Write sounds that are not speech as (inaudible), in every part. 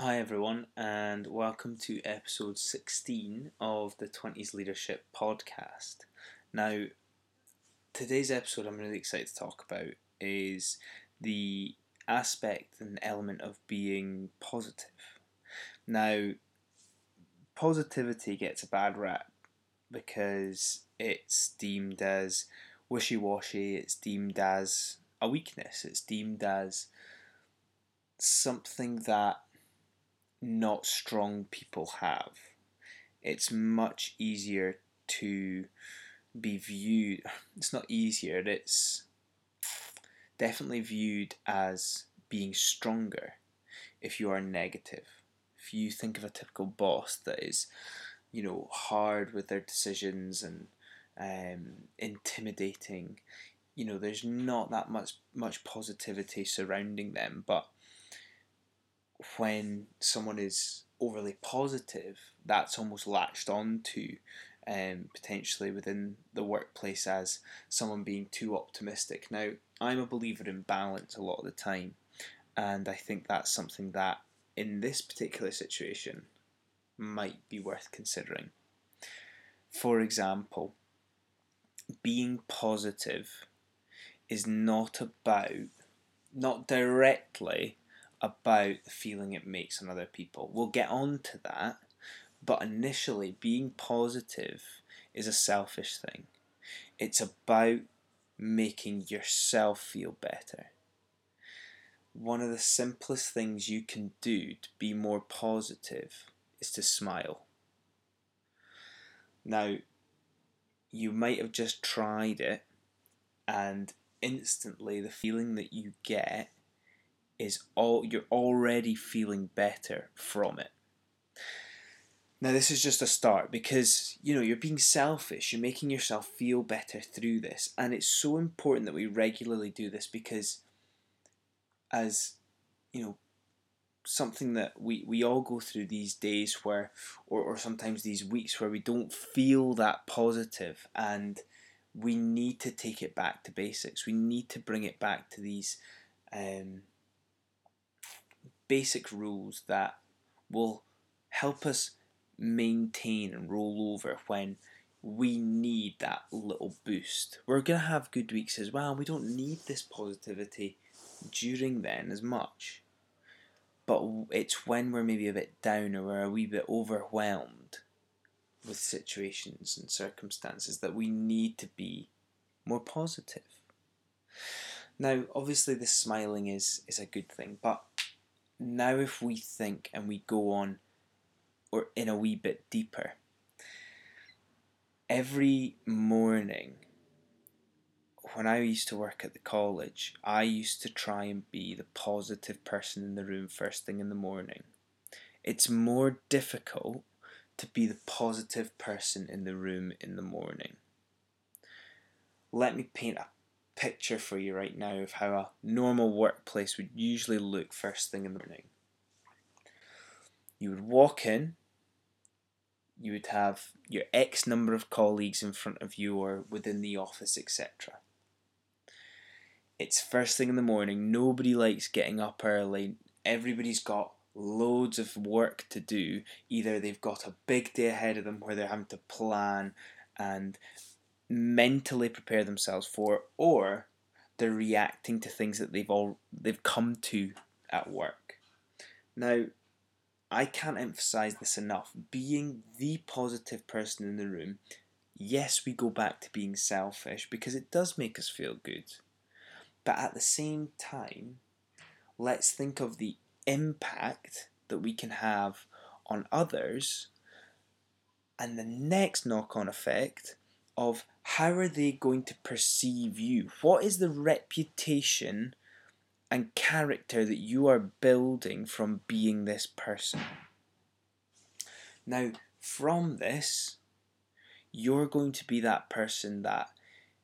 Hi, everyone, and welcome to episode 16 of the 20s Leadership Podcast. Now, today's episode I'm really excited to talk about is the aspect and element of being positive. Now, positivity gets a bad rap because it's deemed as wishy washy, it's deemed as a weakness, it's deemed as something that not strong people have. It's much easier to be viewed, (sighs) it's not easier, it's definitely viewed as being stronger if you are negative. If you think of a typical boss that is, you know, hard with their decisions and um, intimidating, you know, there's not that much much positivity surrounding them, but when someone is overly positive, that's almost latched on to um, potentially within the workplace as someone being too optimistic. Now, I'm a believer in balance a lot of the time, and I think that's something that in this particular situation might be worth considering. For example, being positive is not about, not directly about the feeling it makes on other people. We'll get on to that, but initially, being positive is a selfish thing. It's about making yourself feel better. One of the simplest things you can do to be more positive is to smile. Now, you might have just tried it, and instantly the feeling that you get is all you're already feeling better from it. Now this is just a start because you know you're being selfish, you're making yourself feel better through this and it's so important that we regularly do this because as you know something that we, we all go through these days where or, or sometimes these weeks where we don't feel that positive and we need to take it back to basics. We need to bring it back to these um, basic rules that will help us maintain and roll over when we need that little boost. We're going to have good weeks as well. We don't need this positivity during then as much. But it's when we're maybe a bit down or we're a wee bit overwhelmed with situations and circumstances that we need to be more positive. Now, obviously, the smiling is, is a good thing, but now if we think and we go on or in a wee bit deeper every morning when I used to work at the college, I used to try and be the positive person in the room first thing in the morning. It's more difficult to be the positive person in the room in the morning. Let me paint a picture for you right now of how a normal workplace would usually look first thing in the morning. You would walk in, you would have your X number of colleagues in front of you or within the office, etc. It's first thing in the morning, nobody likes getting up early, everybody's got loads of work to do. Either they've got a big day ahead of them where they're having to plan and mentally prepare themselves for, or they're reacting to things that they've all they've come to at work. Now, I can't emphasize this enough. Being the positive person in the room, yes, we go back to being selfish because it does make us feel good. But at the same time, let's think of the impact that we can have on others and the next knock on effect of how are they going to perceive you? What is the reputation and character that you are building from being this person? Now, from this, you're going to be that person that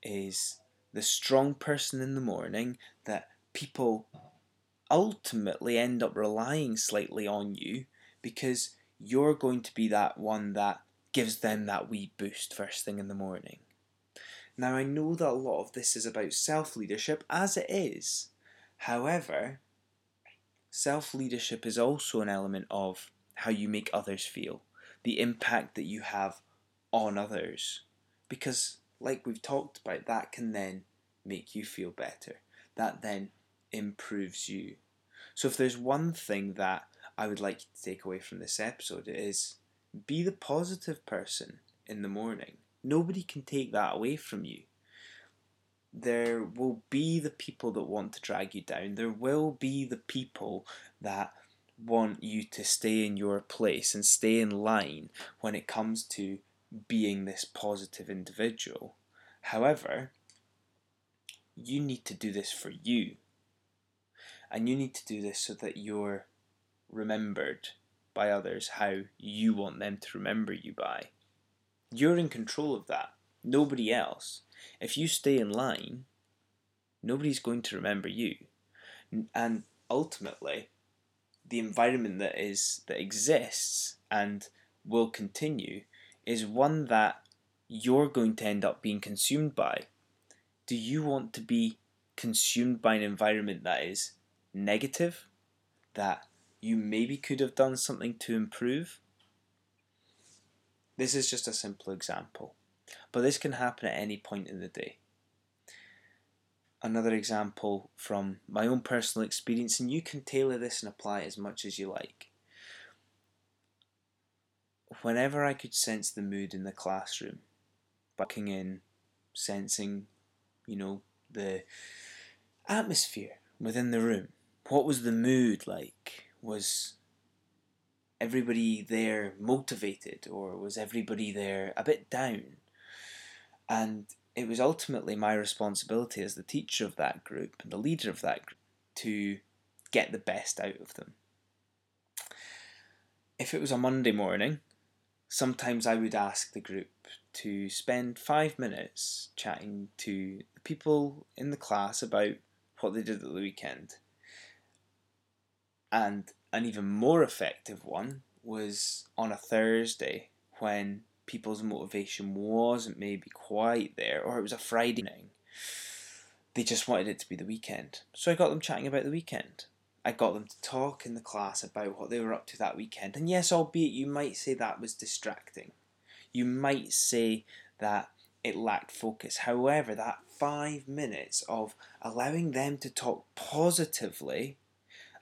is the strong person in the morning that people ultimately end up relying slightly on you because you're going to be that one that gives them that wee boost first thing in the morning. Now, I know that a lot of this is about self leadership, as it is. However, self leadership is also an element of how you make others feel, the impact that you have on others. Because, like we've talked about, that can then make you feel better. That then improves you. So, if there's one thing that I would like you to take away from this episode, it is be the positive person in the morning. Nobody can take that away from you. There will be the people that want to drag you down. There will be the people that want you to stay in your place and stay in line when it comes to being this positive individual. However, you need to do this for you. And you need to do this so that you're remembered by others how you want them to remember you by. You're in control of that, nobody else. If you stay in line, nobody's going to remember you. And ultimately, the environment that is that exists and will continue is one that you're going to end up being consumed by. Do you want to be consumed by an environment that is negative, that you maybe could have done something to improve? This is just a simple example, but this can happen at any point in the day. Another example from my own personal experience, and you can tailor this and apply it as much as you like. Whenever I could sense the mood in the classroom, bucking in, sensing, you know, the atmosphere within the room, what was the mood like? Was everybody there motivated or was everybody there a bit down? And it was ultimately my responsibility as the teacher of that group and the leader of that group to get the best out of them. If it was a Monday morning, sometimes I would ask the group to spend five minutes chatting to the people in the class about what they did at the weekend. And an even more effective one was on a Thursday when people's motivation wasn't maybe quite there, or it was a Friday night. They just wanted it to be the weekend. So I got them chatting about the weekend. I got them to talk in the class about what they were up to that weekend. And yes, albeit you might say that was distracting. You might say that it lacked focus. However, that five minutes of allowing them to talk positively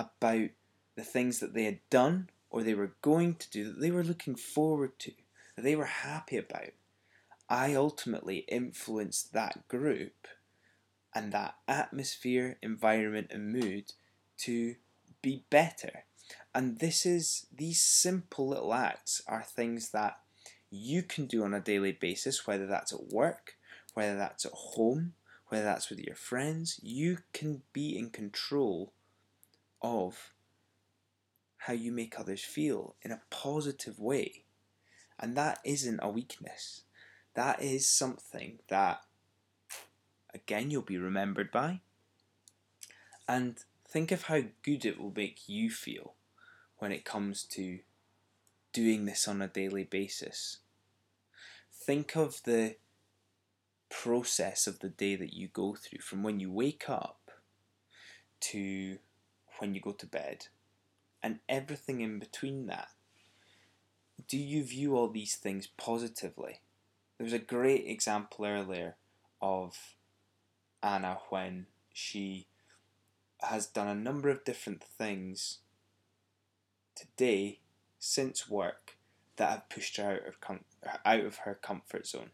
about the things that they had done or they were going to do that they were looking forward to that they were happy about, I ultimately influenced that group and that atmosphere, environment, and mood to be better. And this is these simple little acts are things that you can do on a daily basis, whether that's at work, whether that's at home, whether that's with your friends. You can be in control of how you make others feel in a positive way. And that isn't a weakness. That is something that, again, you'll be remembered by. And think of how good it will make you feel when it comes to doing this on a daily basis. Think of the process of the day that you go through from when you wake up to when you go to bed and everything in between that do you view all these things positively? There was a great example earlier of Anna when she has done a number of different things today since work that have pushed her out of com- out of her comfort zone.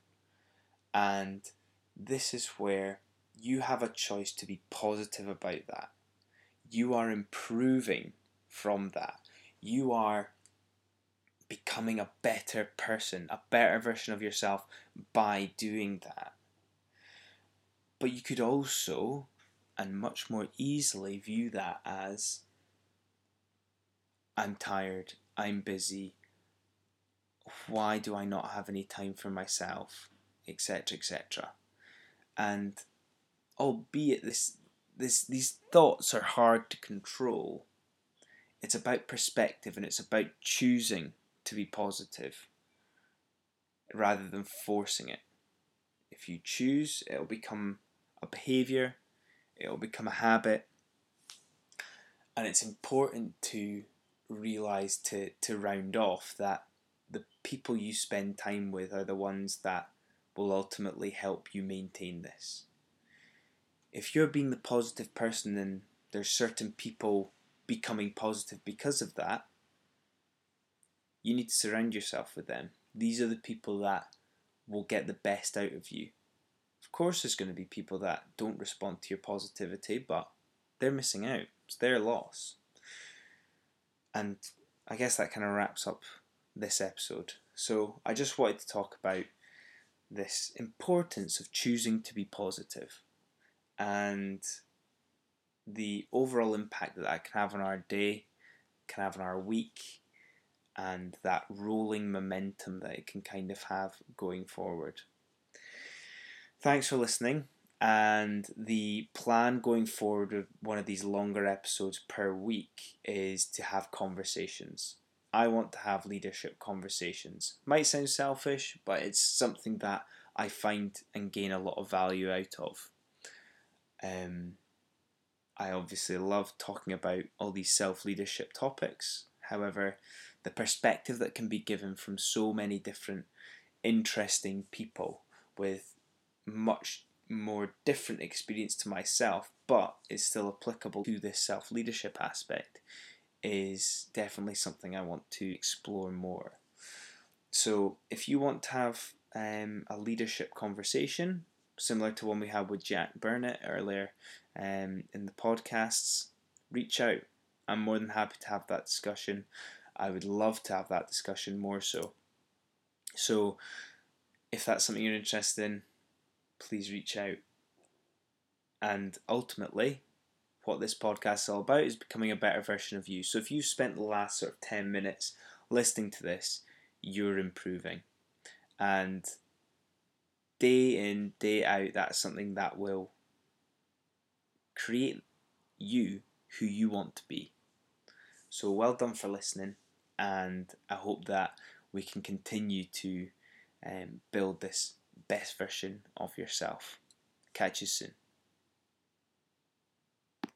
And this is where you have a choice to be positive about that. You are improving from that. You are becoming a better person, a better version of yourself by doing that. But you could also, and much more easily, view that as I'm tired, I'm busy, why do I not have any time for myself, etc., etc. And albeit this, this, these thoughts are hard to control, it's about perspective and it's about choosing to be positive rather than forcing it. If you choose, it'll become a behavior, it'll become a habit, And it's important to realize to, to round off that the people you spend time with are the ones that will ultimately help you maintain this. If you're being the positive person and there's certain people becoming positive because of that, you need to surround yourself with them. These are the people that will get the best out of you. Of course, there's going to be people that don't respond to your positivity, but they're missing out. It's their loss. And I guess that kind of wraps up this episode. So I just wanted to talk about this importance of choosing to be positive and the overall impact that that can have on our day, can have on our week, and that rolling momentum that it can kind of have going forward. Thanks for listening. And the plan going forward with one of these longer episodes per week is to have conversations. I want to have leadership conversations. Might sound selfish, but it's something that I find and gain a lot of value out of. Um, I obviously love talking about all these self leadership topics. However, the perspective that can be given from so many different interesting people with much more different experience to myself, but is still applicable to this self leadership aspect is definitely something I want to explore more. So, if you want to have um, a leadership conversation similar to one we had with Jack Burnett earlier um, in the podcasts, reach out. I'm more than happy to have that discussion. I would love to have that discussion more so. So, if that's something you're interested in, please reach out. And ultimately, what this podcast is all about is becoming a better version of you. So if you've spent the last sort of 10 minutes listening to this, you're improving. And day in, day out, that's something that will create you who you want to be. So well done for listening, and I hope that we can continue to um, build this best version of yourself. Catch you soon.